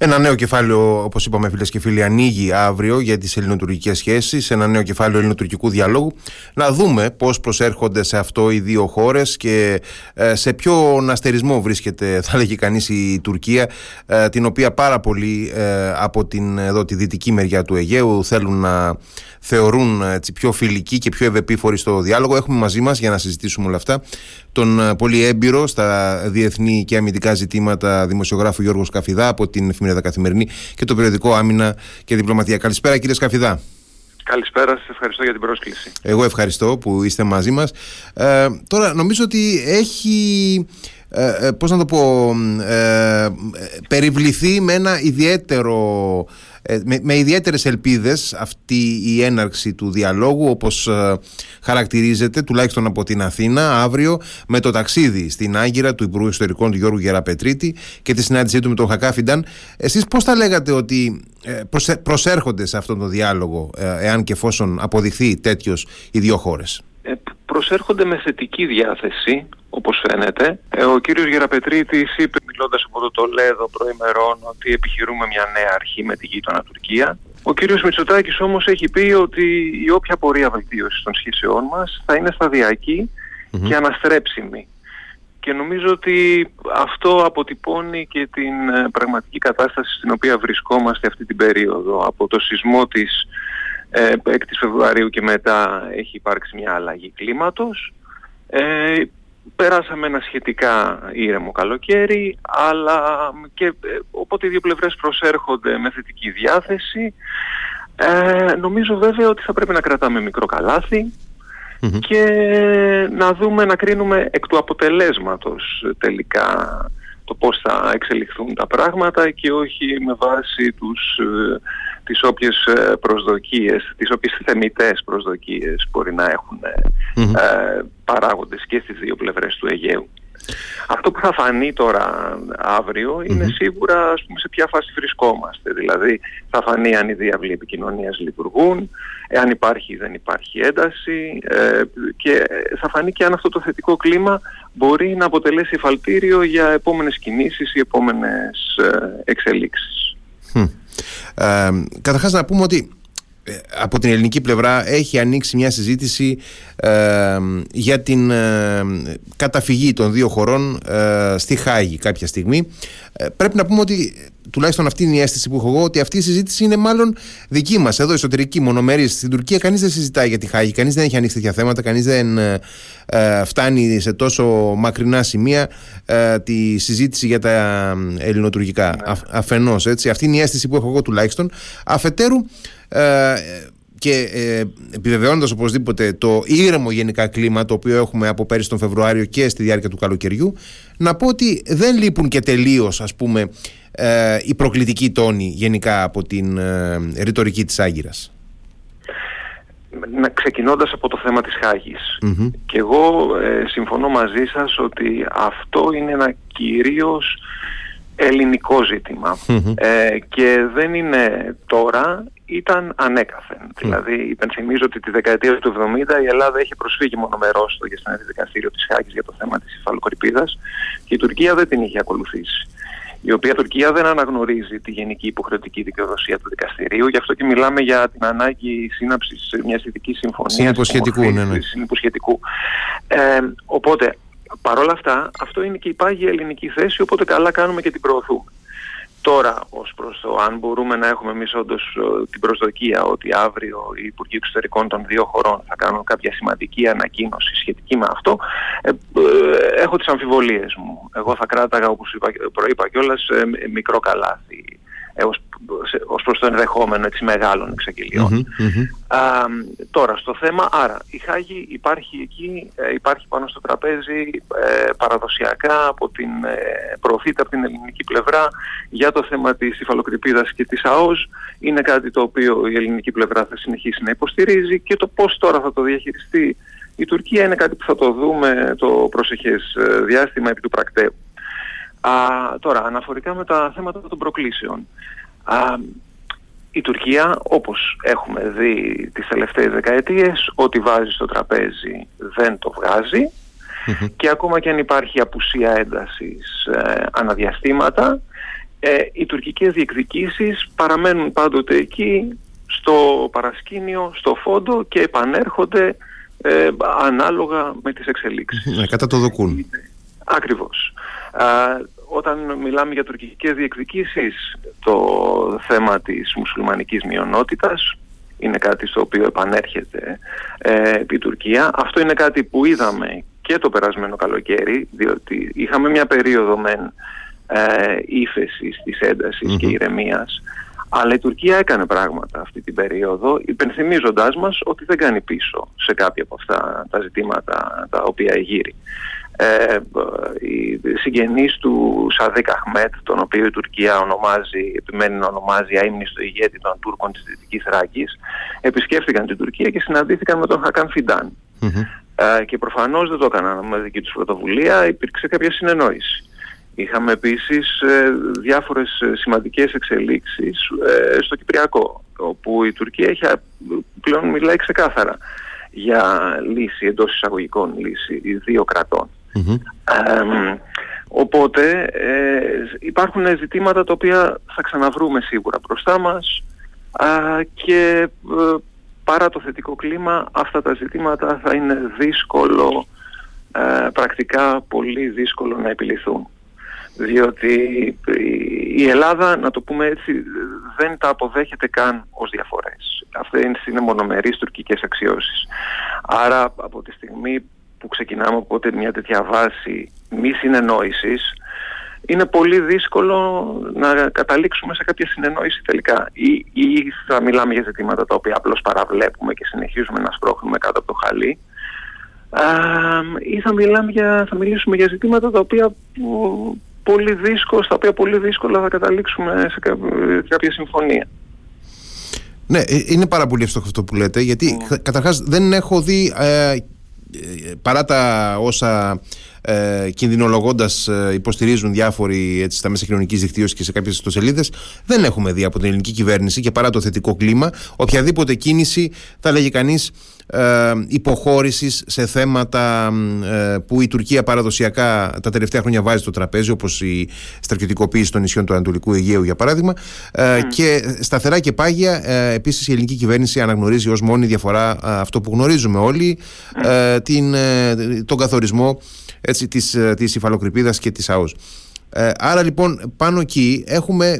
Ένα νέο κεφάλαιο, όπως είπαμε, φίλες και φίλοι, ανοίγει αύριο για τις ελληνοτουρκικές σχέσεις. Ένα νέο κεφάλαιο ελληνοτουρκικού διαλόγου. Να δούμε πώς προσέρχονται σε αυτό οι δύο χώρες και ε, σε ποιο αστερισμό βρίσκεται, θα λέγει κανείς, η Τουρκία, ε, την οποία πάρα πολλοί ε, από την εδώ, τη δυτική μεριά του Αιγαίου θέλουν να θεωρούν έτσι, πιο φιλική και πιο ευεπίφορη στο διάλογο. Έχουμε μαζί μας για να συζητήσουμε όλα αυτά τον πολύ έμπειρο στα διεθνή και αμυντικά ζητήματα δημοσιογράφου Γιώργος Καφιδά από την εφημερίδα Καθημερινή και το περιοδικό Άμυνα και Διπλωματία. Καλησπέρα κύριε Σκαφιδά. Καλησπέρα, σας ευχαριστώ για την πρόσκληση. Εγώ ευχαριστώ που είστε μαζί μας. Ε, τώρα νομίζω ότι έχει, ε, ε πώς να το πω, ε, περιβληθεί με ένα ιδιαίτερο ε, με, με ιδιαίτερες ελπίδες αυτή η έναρξη του διαλόγου όπως ε, χαρακτηρίζεται τουλάχιστον από την Αθήνα αύριο με το ταξίδι στην Άγκυρα του Υπουργού Ιστορικών του Γιώργου Γεραπετρίτη και τη συνάντησή του με τον Χακάφινταν. Εσείς πώς θα λέγατε ότι ε, προσέρχονται σε αυτόν τον διάλογο εάν και εφόσον αποδειχθεί τέτοιος οι δύο χώρες; Προσέρχονται με θετική διάθεση, όπως φαίνεται. Ε, ο κύριος Γεραπετρίτης είπε, μιλώντας από το Τολέδο προημερών, ότι επιχειρούμε μια νέα αρχή με τη γείτονα Τουρκία. Ο κύριος Μητσοτάκης όμως έχει πει ότι η όποια πορεία βελτίωσης των σχέσεών μας θα είναι και αναστρέψιμη. Και νομίζω ότι αυτό αποτυπώνει και την ε, πραγματική κατάσταση στην οποία βρισκόμαστε αυτή την περίοδο. Από το σεισμό της 6 ε, Φεβρουαρίου και μετά έχει υπάρξει μια αλλαγή κλίματος. Ε, περάσαμε ένα σχετικά ήρεμο καλοκαίρι, αλλά και ε, οπότε οι δύο πλευρές προσέρχονται με θετική διάθεση. Ε, νομίζω βέβαια ότι θα πρέπει να κρατάμε μικρό και να δούμε, να κρίνουμε εκ του αποτελέσματος τελικά το πώς θα εξελιχθούν τα πράγματα και όχι με βάση τους τις όποιες ε, προσδοκίες, τις όποιες θεμητές προσδοκίες μπορεί να έχουν ε, παράγοντες και στις δύο πλευρές του Αιγαίου. Αυτό που θα φανεί τώρα αύριο σίγουρα ας πούμε, σε ποια φάση βρισκόμαστε. Δηλαδή θα φανεί αν οι διαβλοί επικοινωνίας λειτουργούν, αν υπάρχει ή δεν υπάρχει ένταση ε, και θα φανεί και αν αυτό το θετικό κλίμα μπορεί να αποτελέσει εφαλτήριο για επόμενες κινήσεις ή επόμενες ε, εξελίξεις. Ε, καταρχάς να πούμε ότι ε, από την ελληνική πλευρά έχει ανοίξει μια συζήτηση ε, για την ε, καταφυγή των δύο χωρών στη Χάγη κάποια στιγμή. πρέπει να πούμε ότι τουλάχιστον αυτή είναι η αίσθηση που έχω εγώ, ότι αυτή η συζήτηση είναι μάλλον δική μας, εδώ εσωτερική, μονομερής. Στην Τουρκία κανείς δεν συζητάει για τη Χάγη, κανείς δεν έχει ανοίξει τέτοια θέματα, κανείς δεν ε, φτάνει σε τόσο μακρινά σημεία ε, τη συζήτηση για τα ελληνοτουρκικά. Ναι. Αφενός, έτσι. Αυτή είναι η αίσθηση που έχω εγώ τουλάχιστον. Αφετέρου, ε, και ε, επιβεβαιώνοντας οπωσδήποτε το ήρεμο γενικά κλίμα το οποίο έχουμε από πέρυσι τον Φεβρουάριο και στη διάρκεια του καλοκαιριού, να πω ότι δεν λείπουν και τελείως, ας πούμε, ε, η προκλητική τόνη γενικά από την ε, ρητορική της Άγκυρας. Να, ξεκινώντας από το θέμα της Χάγης. Και εγώ ε, συμφωνώ μαζί σας ότι αυτό είναι ένα κυρίως ελληνικό Ε, και δεν είναι τώρα, ήταν ανέκαθεν. Δηλαδή, υπενθυμίζω ότι τη δεκαετία του 70 η Ελλάδα είχε προσφύγει μονομερός στο Διεθνές Δικαστήριο της Χάγης για το θέμα της υφαλοκορυπίδας και η Τουρκία δεν την είχε ακολουθήσει η οποία Τουρκία δεν αναγνωρίζει τη γενική υποχρεωτική δικαιοδοσία του δικαστηρίου. Γι' αυτό και μιλάμε για την ανάγκη σύναψης μιας ειδικής συμφωνίας. Συνυποσχετικού, ναι, ναι. Συνυποσχετικού. Ε, οπότε, παρόλα αυτά, αυτό είναι και η πάγια ελληνική θέση, οπότε καλά κάνουμε και την προωθούμε. Τώρα, ως προς το αν μπορούμε να έχουμε εμείς όντως ε, την προσδοκία ότι αύριο οι Υπουργοί Εξωτερικών των δύο χωρών θα κάνουν κάποια σημαντική ανακοίνωση σχετική με αυτό, ε, ε, έχω τις αμφιβολίες μου. Εγώ θα κράταγα, όπως προείπα κιόλας, μικρό καλάθι ως, ως προς το ενδεχόμενο έτσι, μεγάλων τώρα στο θέμα, άρα η Χάγη υπάρχει εκεί, ε, υπάρχει πάνω στο τραπέζι ε, παραδοσιακά από την, ε, προωθείται από την ελληνική πλευρά για το θέμα της υφαλοκρηπίδας και της ΑΟΣ. Είναι κάτι το οποίο η ελληνική πλευρά θα συνεχίσει να υποστηρίζει και το πώς τώρα θα το διαχειριστεί η Τουρκία είναι κάτι που θα το δούμε το προσεχές ε, διάστημα επί του πρακτέου. Α, τώρα, αναφορικά με τα θέματα των προκλήσεων. Α, η Τουρκία, όπως έχουμε δει τις τελευταίες δεκαετίες, ό,τι βάζει στο τραπέζι δεν το βγαζει και ακόμα και αν υπάρχει απουσία έντασης ε, αναδιαστήματα ε, οι τουρκικές διεκδικήσεις παραμένουν πάντοτε εκεί στο παρασκήνιο, στο φόντο και επανέρχονται ε, ανάλογα με τις εξελίξεις. Ναι, κατά το δοκούν. Ακριβώς. όταν μιλάμε για τουρκικές διεκδικήσεις, το θέμα της μουσουλμανικής μειονότητας είναι κάτι στο οποίο επανέρχεται ε, επί Τουρκία. Αυτό είναι κάτι που είδαμε και το περασμένο καλοκαίρι, διότι είχαμε μια περίοδο μεν ε, ύφεσης της εντασης και ηρεμίας, αλλά η Τουρκία έκανε πράγματα αυτή την περίοδο, υπενθυμίζοντάς μας ότι δεν κάνει πίσω σε κάποια από αυτά τα ζητήματα τα οποία εγείρει. Ε, οι συγγενείς του Σαδίκ Αχμέτ, τον οποίο η Τουρκία ονομάζει, επιμένει να ονομάζει αείμνηστο ηγέτη των Τούρκων της Δυτικής Ράκης, επισκέφθηκαν την Τουρκία και συναντήθηκαν με τον Χακάν Ε, και προφανώς δεν το έκαναν με δική τους πρωτοβουλία, υπήρξε κάποια συνεννόηση. Είχαμε επίσης ε, διάφορες ε, σημαντικές εξελίξεις ε, στο Κυπριακό, όπου η Τουρκία έχει, πλέον μιλάει ξεκάθαρα για λύση εντός εισαγωγικών λύση δύο οπότε υπάρχουν ζητήματα τα οποία θα ξαναβρούμε σίγουρα μπροστά μας και παρά το θετικό κλίμα αυτά τα ζητήματα θα είναι δύσκολο, πρακτικά πολύ δύσκολο να επιληθούν διότι η Ελλάδα, να το πούμε έτσι, δεν τα αποδέχεται καν ως διαφορές. Αυτές είναι μονομερείς τουρκικές αξιώσεις. Άρα από τη στιγμή που ξεκινάμε από μια τέτοια βάση μη συνεννόησης, είναι πολύ δύσκολο να καταλήξουμε σε κάποια συνεννόηση τελικά. Ή, ή θα μιλάμε για ζητήματα τα οποία απλώς παραβλέπουμε και συνεχίζουμε να σπρώχνουμε κάτω από το χαλί, ή θα, μιλάμε για, θα μιλήσουμε για ζητήματα τα οποία πολύ δύσκολο, στα οποία πολύ δύσκολα θα καταλήξουμε σε κάποια συμφωνία. Ναι, ε, είναι πάρα πολύ εύστοχο αυτό που λέτε, γιατί mm. καταρχάς δεν έχω δει, ε, ε, παρά τα όσα ε, κινδυνολογώντας ε, υποστηρίζουν διάφοροι έτσι, στα μέσα κοινωνικής δικτύωσης και σε κάποιες ιστοσελίδες, δεν έχουμε δει από την ελληνική κυβέρνηση και παρά το θετικό κλίμα οποιαδήποτε κίνηση, θα λέγει κανείς, ε, υποχώρησης σε θέματα ε, που η Τουρκία παραδοσιακά τα τελευταία χρόνια βάζει στο τραπέζι όπως η στρατιωτικοποίηση των νησιών του Ανατολικού Αιγαίου για παράδειγμα. Ε, και σταθερά και πάγια ε, επίσης η ελληνική κυβέρνηση αναγνωρίζει ως μόνη διαφορά αυτό που γνωρίζουμε όλοι την, τον καθορισμό έτσι, της, της υφαλοκρηπίδας και της ΑΟΣ. άρα λοιπόν πάνω εκεί έχουμε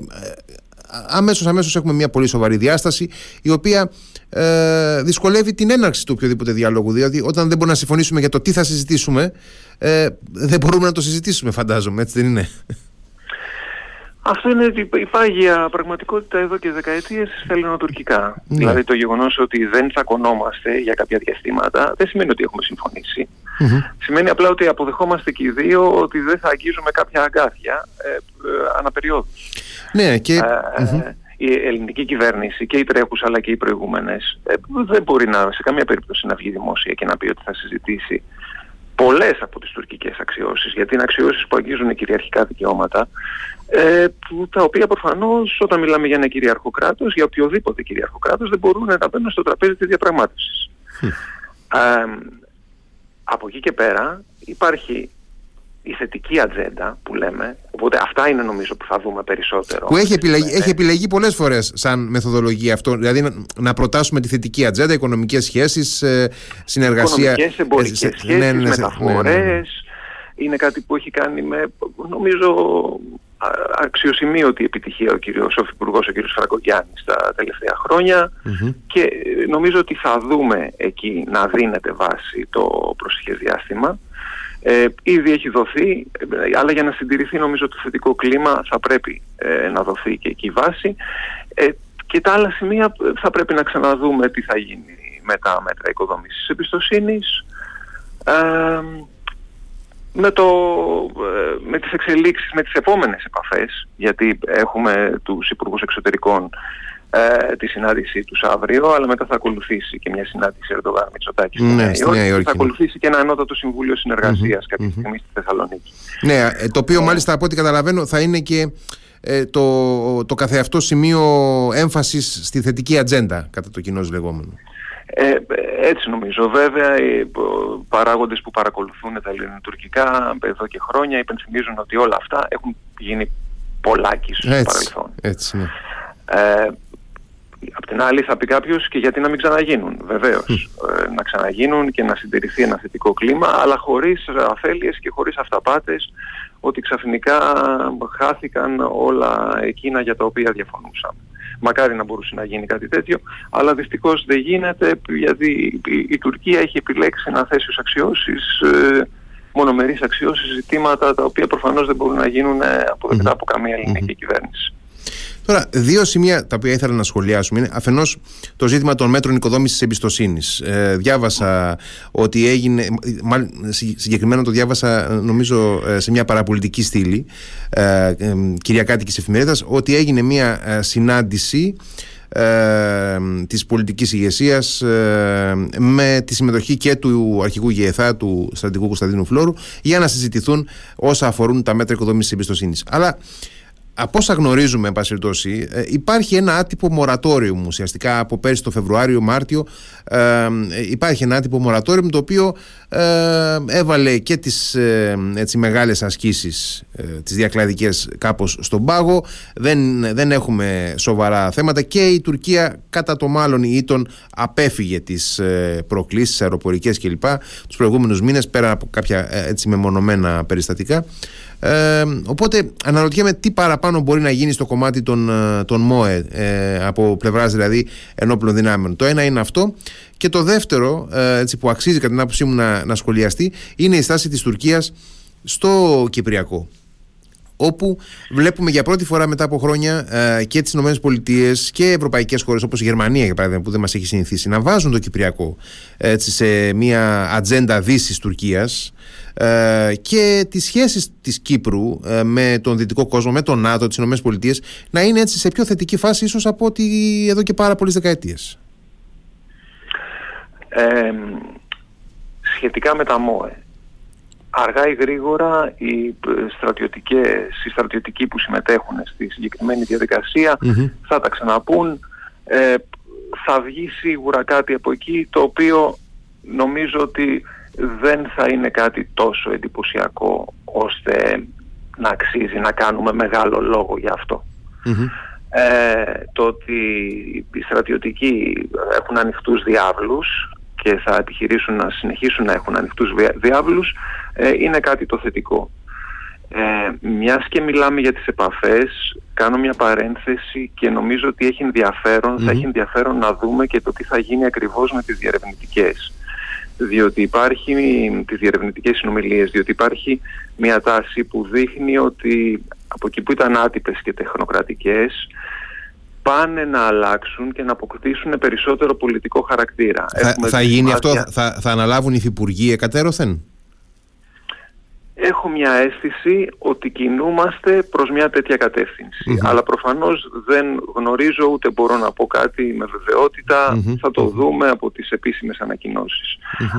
αμέσως αμέσως έχουμε μια πολύ σοβαρή διάσταση η οποία ε, δυσκολεύει την έναρξη του οποιοδήποτε διάλογου. Δηλαδή, όταν δεν μπορούμε να συμφωνήσουμε για το τι θα συζητήσουμε, ε, δεν μπορούμε να το συζητήσουμε, φαντάζομαι, έτσι δεν είναι. Αυτό είναι η πάγια πραγματικότητα εδώ και δεκαετίες στα ελληνοτουρκικά. Ναι. Δηλαδή το γεγονός ότι δεν τσακωνόμαστε για κάποια διαστήματα δεν σημαίνει ότι έχουμε Σημαίνει απλά ότι αποδεχόμαστε και οι δύο ότι δεν θα αγγίζουμε κάποια αγκάθια ε, ε, Ναι, και... Ε, η ελληνική κυβέρνηση και η τρέχουσα αλλά και οι προηγούμενες ε, δεν μπορεί να, σε καμία περίπτωση να βγει δημόσια και να πει ότι θα συζητήσει πολλές από τις τουρκικές αξιώσεις γιατί είναι αξιώσεις που αγγίζουν κυριαρχικά δικαιώματα ε, που, τα οποία προφανώς όταν μιλάμε για ένα κυριαρχό κράτος για οποιοδήποτε κυριαρχό κράτος δεν μπορούν να μπαίνουν στο τραπέζι της διαπραγμάτευσης. Ε, από εκεί και πέρα υπάρχει η θετική ατζέντα που λέμε. Οπότε αυτά είναι νομίζω που θα δούμε περισσότερο. Που έχει επιλεγεί, έχει επιλεγεί πολλές φορές σαν μεθοδολογία αυτό. Δηλαδή να, να προτάσουμε τη θετική ατζέντα, οικονομικές σχέσεις, ε, συνεργασία. Οικονομικές, εμπορικές ε, σχέσεις, ναι, ναι, ναι, μεταφορές. Είναι κάτι που έχει κάνει με νομίζω αξιοσημείωτη επιτυχία ο κύριος ο Υπουργός, ο κύριος Φραγκογιάννης τα τελευταία και νομίζω ότι θα δούμε εκεί να δίνεται βάση το προσεχές διάστημα ε, ήδη έχει δοθεί, ε, αλλά για να συντηρηθεί νομίζω το θετικό κλίμα θα πρέπει ε, να δοθεί και εκεί η βάση. Ε, και τα άλλα σημεία θα πρέπει να ξαναδούμε τι θα γίνει με τα μέτρα οικοδομήσης εμπιστοσύνης. Ε, με, το, με τις εξελίξεις, με τις επόμενες επαφές, γιατί έχουμε τους Υπουργούς Εξωτερικών ε, τη συνάντησή τους αύριο, αλλά μετά θα ακολουθήσει και μια συνάντηση Ερντογάν Μητσοτάκης ναι, στη Νέα Υόρκη. Θα ακολουθήσει και ένα ανώτατο Συμβούλιο Συνεργασίας mm-hmm. κάποια στιγμή στη Θεσσαλονίκη. Ναι, ε, το οποίο μάλιστα από ό,τι καταλαβαίνω θα είναι και ε, το, το καθεαυτό σημείο έμφασης στη θετική ατζέντα κατά το κοινό λεγόμενο. Ε, έτσι νομίζω. Βέβαια, οι παράγοντες που παρακολουθούν τα ελληνοτουρκικά εδώ και χρόνια υπενθυμίζουν ότι όλα αυτά έχουν γίνει πολλάκι στο παρελθόν. Έτσι, ναι. Ε, Απ' την άλλη θα πει κάποιος και γιατί να μην ξαναγίνουν. Βεβαίως. Ε, να ξαναγίνουν και να συντηρηθεί ένα θετικό κλίμα, αλλά χωρίς αφέλειε και χωρίς αυταπάτες ότι ξαφνικά χάθηκαν όλα εκείνα για τα οποία διαφωνούσαμε. Μακάρι να μπορούσε να γίνει κάτι τέτοιο, αλλά δυστυχώς δεν γίνεται γιατί η, Τουρκία έχει επιλέξει να θέσει ως αξιώσεις ε, μονομερείς αξιώσεις ζητήματα τα οποία προφανώς δεν μπορούν να γίνουν αποδεκτά από καμία ελληνική κυβέρνηση. Τώρα, δύο σημεία τα οποία ήθελα να σχολιάσουμε είναι αφενός το ζήτημα των μέτρων οικοδόμησης εμπιστοσύνης. Ε, διάβασα ότι έγινε, συγκεκριμένα το διάβασα νομίζω ε, σε μια παραπολιτική στήλη ε, ε, Κυριακάτικης Εφημερίδας, ότι έγινε μια ε, συνάντηση ε, της πολιτικής ηγεσίας ε, με τη συμμετοχή και του αρχηγού ΓΕΘΑ του στρατηγού Κωνσταντίνου Φλόρου για να συζητηθούν όσα αφορούν τα μέτρα οικοδόμησης εμπιστοσύνης. Αλλά από όσα γνωρίζουμε, εν πάση περιπτώσει, ε, υπάρχει ένα άτυπο μορατόριο ουσιαστικά από πέρσι το Φεβρουάριο-Μάρτιο. Ε, υπάρχει ένα άτυπο μορατόριο το οποίο ε, έβαλε και τις ε, έτσι, μεγάλες ασκήσεις, ε, τις διακλαδικές κάπως στον πάγο. Δεν, δεν έχουμε σοβαρά θέματα και η Τουρκία κατά το μάλλον ή τον απέφυγε τις ε, προκλήσεις αεροπορικές κλπ. τους προηγούμενους μήνες πέρα από κάποια έτσι μεμονωμένα περιστατικά. Ε, οπότε αναρωτιέμαι τι παραπάνω μπορεί να γίνει στο κομμάτι των, ε, των ΜΟΕ ε, από πλευράς δηλαδή ενόπλων δυνάμεων. Το ένα είναι αυτό. Και το δεύτερο, ε, έτσι, που αξίζει κατά την άποψή μου να, να σχολιαστεί, είναι η στάση της Τουρκίας στο Κυπριακό όπου βλέπουμε για πρώτη φορά μετά από χρόνια ε, και τις ΗΠΑ και ευρωπαϊκές χώρες όπως η Γερμανία για παράδειγμα που δεν μας έχει συνηθίσει να βάζουν το Κυπριακό έτσι, σε μια ατζέντα δύσης Τουρκίας ε, και τις σχέσεις της Κύπρου ε, με τον δυτικό κόσμο, με τον ΝΑΤΟ, τις ΗΠΑ να είναι έτσι σε πιο θετική φάση ίσως από ότι εδώ και πάρα πολλές δεκαετίες. Ε, σχετικά με τα ΜΟΕ αργά ή γρήγορα οι, στρατιωτικές, οι στρατιωτικοί που συμμετέχουν στη συγκεκριμένη θα τα ξαναπούν. Ε, θα βγει σίγουρα κάτι από εκεί το οποίο νομίζω ότι δεν θα είναι κάτι τόσο εντυπωσιακό ώστε να αξίζει να κάνουμε μεγάλο λόγο για αυτο Ε, το ότι οι στρατιωτικοί έχουν ανοιχτούς διάβλους και θα επιχειρήσουν να συνεχίσουν να έχουν ανοιχτούς διάβλους ε, είναι κάτι το θετικό. Ε, μιας και μιλάμε για τις επαφές, κάνω μια παρένθεση και νομίζω ότι έχει θα έχει ενδιαφέρον να δούμε και το τι θα γίνει ακριβώς με τις διαρευνητικές. Διότι υπάρχει τις διαρευνητικές συνομιλίες, διότι υπάρχει μια τάση που δείχνει ότι από εκεί που ήταν άτυπες και τεχνοκρατικές, πάνε να αλλάξουν και να αποκτήσουν περισσότερο πολιτικό χαρακτήρα. Θα, θα γίνει αυτό, θα, θα αναλάβουν οι υφυπουργοί εκατέρωθεν; Έχω μια αίσθηση ότι κινούμαστε προς μια τέτοια Αλλά προφανώς δεν γνωρίζω ούτε μπορώ να πω κάτι με βεβαιότητα. Θα το δούμε από τις επίσημες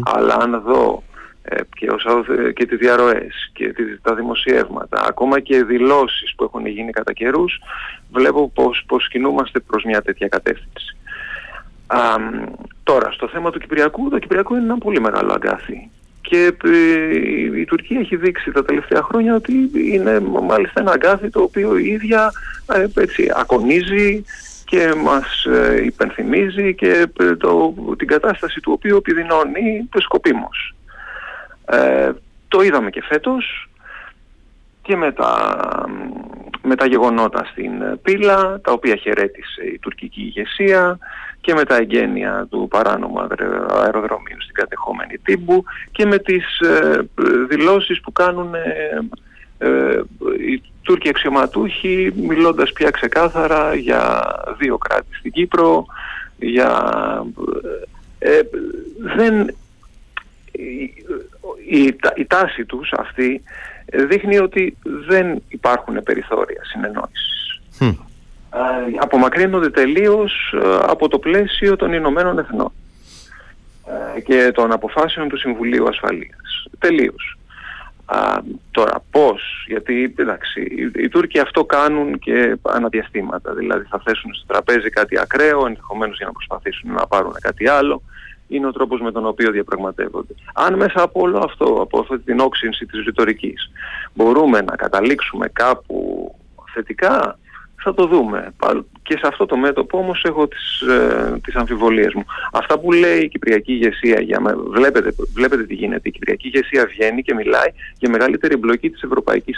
Αλλά αν δω ε, και, όσα, και τις διαρροές και τις, τα δημοσιεύματα, ακόμα και δηλώσεις που έχουν γίνει κατά καιρούς, βλέπω πως, πως κινούμαστε προς μια τέτοια κατεύθυνση. Α, τώρα, στο θέμα του Κυπριακού, το Κυπριακό είναι ένα πολύ μεγάλο αγκάθι. Και ε, η Τουρκία έχει δείξει τα τελευταία χρόνια ότι είναι μάλιστα ένα αγκάθι το οποίο η ίδια ε, έτσι, ακονίζει και μας υπενθυμίζει και το, την κατάσταση του οποίου επιδεινώνει σκοπίμως. Ε, το είδαμε και φέτος και με τα, με τα γεγονότα στην Πύλα, τα οποία χαιρέτησε η τουρκική ηγεσία και με τα εγγένεια του παράνομου αεροδρομίου στην κατεχόμενη Τύμπου και με τις ε, δηλώσεις που κάνουν ε, ε, οι Τούρκοι αξιωματούχοι μιλώντας πια ξεκάθαρα για δύο κράτη στην Κύπρο, για... Ε, δεν η, η τάση τους αυτή δείχνει ότι δεν υπάρχουν περιθώρια συνεννόησης. Mm. Απομακρύνονται τελείως από το πλαίσιο των Ηνωμένων Εθνών και των αποφάσεων του Συμβουλίου Ασφαλείας. Τελείως. τώρα πώς, γιατί εντάξει, οι, οι Τούρκοι αυτό κάνουν και αναδιαστήματα, δηλαδή θα θέσουν στο τραπέζι κάτι ακραίο, ενδεχομένως για να προσπαθήσουν να πάρουν κάτι άλλο είναι ο τρόπος με τον οποίο διαπραγματεύονται. Αν μέσα από όλο αυτό, από αυτή την όξυνση της ρητορικής, μπορούμε να καταλήξουμε κάπου θετικά θα το δούμε. Και σε αυτό το μέτωπο όμως έχω τις, ε, τις αμφιβολίες μου. Αυτά που λέει η Κυπριακή ηγεσία, για, βλέπετε, βλέπετε τι γίνεται, η Κυπριακή ηγεσία βγαίνει και μιλάει για μεγαλύτερη εμπλοκή της Ευρωπαϊκής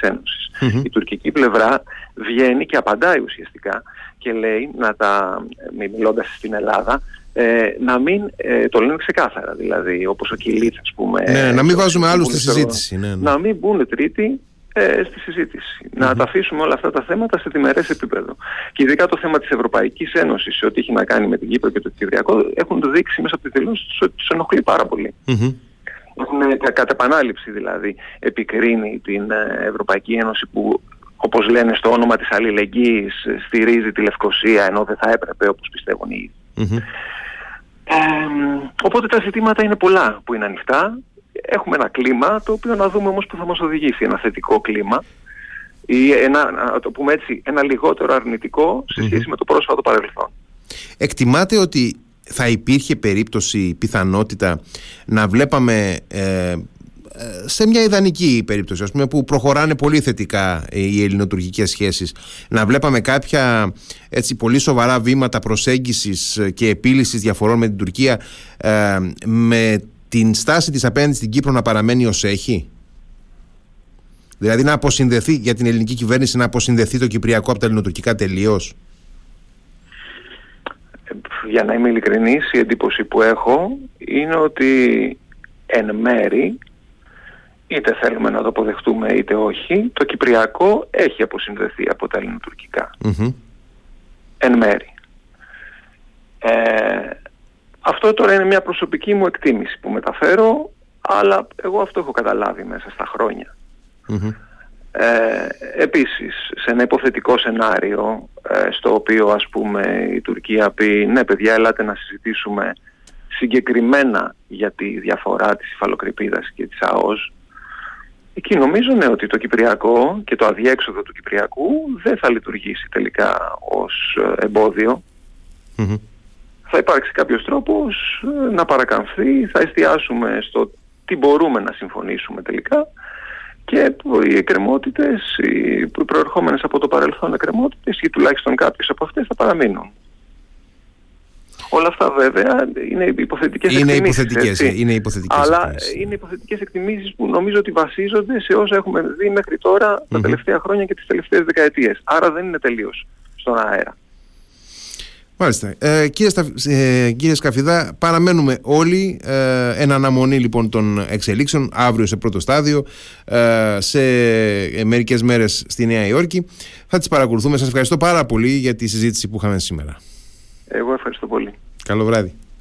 Η τουρκική πλευρά βγαίνει και απαντάει ουσιαστικά και λέει, να τα, μιλώντας στην Ελλάδα, ε, να μην ε, το λένε ξεκάθαρα. Δηλαδή, όπως ο Κιλίτς, ας πούμε. Ναι, να μην βάζουμε άλλους στη συζήτηση. Ναι, ναι. Να μην μπουν τρίτη ε, στη συζήτηση. Να τα αφήσουμε όλα αυτά τα θέματα σε διμερές επίπεδο. Και ειδικά το θέμα της Ευρωπαϊκής Ένωσης σε ό,τι έχει να κάνει με την Κύπρο και το Κυπριακό έχουν δείξει μέσα από τη δηλώση τους ότι τους ενοχλεί πάρα πολύ. Mm-hmm. Έχουν κατά επανάληψη δηλαδή επικρίνει την ε, Ευρωπαϊκή Ένωση που όπως λένε στο όνομα της αλληλεγγύης στηρίζει τη Λευκοσία ενώ δεν θα έπρεπε όπως πιστεύουν οι ίδιοι. Mm-hmm. Ε, οπότε τα ζητήματα είναι πολλά που είναι ανοιχτά έχουμε ένα κλίμα το οποίο να δούμε όμως που θα μας οδηγήσει ένα θετικό κλίμα ή ένα, να το πούμε έτσι, ένα λιγότερο αρνητικό σε σχεση με το πρόσφατο παρελθόν. Εκτιμάτε ότι θα υπήρχε περίπτωση, πιθανότητα να βλέπαμε ε, ε, σε μια ιδανική περίπτωση ας πούμε, που προχωράνε πολύ θετικά οι ελληνοτουρκικές σχέσεις να βλέπαμε κάποια έτσι, πολύ σοβαρά βήματα προσέγγισης και επίλυσης διαφορών με την Τουρκία ε, με την στάση της απέναντι στην Κύπρο να παραμένει ως έχει; Δηλαδή να αποσυνδεθεί για την ελληνική κυβέρνηση να αποσυνδεθεί το Κυπριακό από τα ελληνοτουρκικά τελείως; Για να είμαι ειλικρινής, η εντύπωση που έχω είναι ότι εν μέρη, είτε θέλουμε να το αποδεχτούμε είτε όχι, το Κυπριακό έχει αποσυνδεθεί από τα ελληνοτουρκικά. Εν μέρη. Ε, αυτό τώρα είναι μια προσωπική μου εκτίμηση που μεταφέρω, αλλά εγώ αυτό έχω καταλάβει μέσα στα χρονια Ε, επίσης, σε ένα υποθετικό σενάριο, ε, στο οποίο ας πούμε η Τουρκία πει «Ναι παιδιά, ελάτε να συζητήσουμε συγκεκριμένα για τη διαφορά της υφαλοκρηπίδας και της ΑΟΣ», εκεί νομίζω ναι, ότι το Κυπριακό και το αδιέξοδο του Κυπριακού δεν θα λειτουργήσει τελικά ως ε, εμποδιο θα υπάρξει κάποιος τρόπος ε, να παρακαμφθεί, θα εστιάσουμε στο τι μπορούμε να συμφωνήσουμε τελικά και οι εκκρεμότητες, οι προερχόμενες από το παρελθόν εκκρεμότητες ή τουλάχιστον κάποιες από αυτές θα παραμείνουν. Όλα αυτά βέβαια είναι υποθετικές είναι εκτιμήσεις. Υποθετικές, είναι υποθετικές Αλλά εκτιμήσεις. είναι υποθετικές εκτιμήσεις που νομίζω ότι βασίζονται σε όσα έχουμε δει μέχρι τώρα τα τελευταία χρόνια και τις τελευταίες δεκαετίες. Άρα δεν είναι τελείως στον αέρα. Μάλιστα. Ε, κύριε, Στα, ε, κύριε Σκαφιδά, παραμένουμε όλοι ε, εν αναμονή λοιπόν των εξελίξεων αύριο σε πρώτο στάδιο ε, σε μερικές μέρες στη Νέα Υόρκη. Θα τις παρακολουθούμε. Σας ευχαριστώ πάρα πολύ για τη συζήτηση που είχαμε σήμερα. Εγώ ευχαριστώ πολύ. Καλό βράδυ.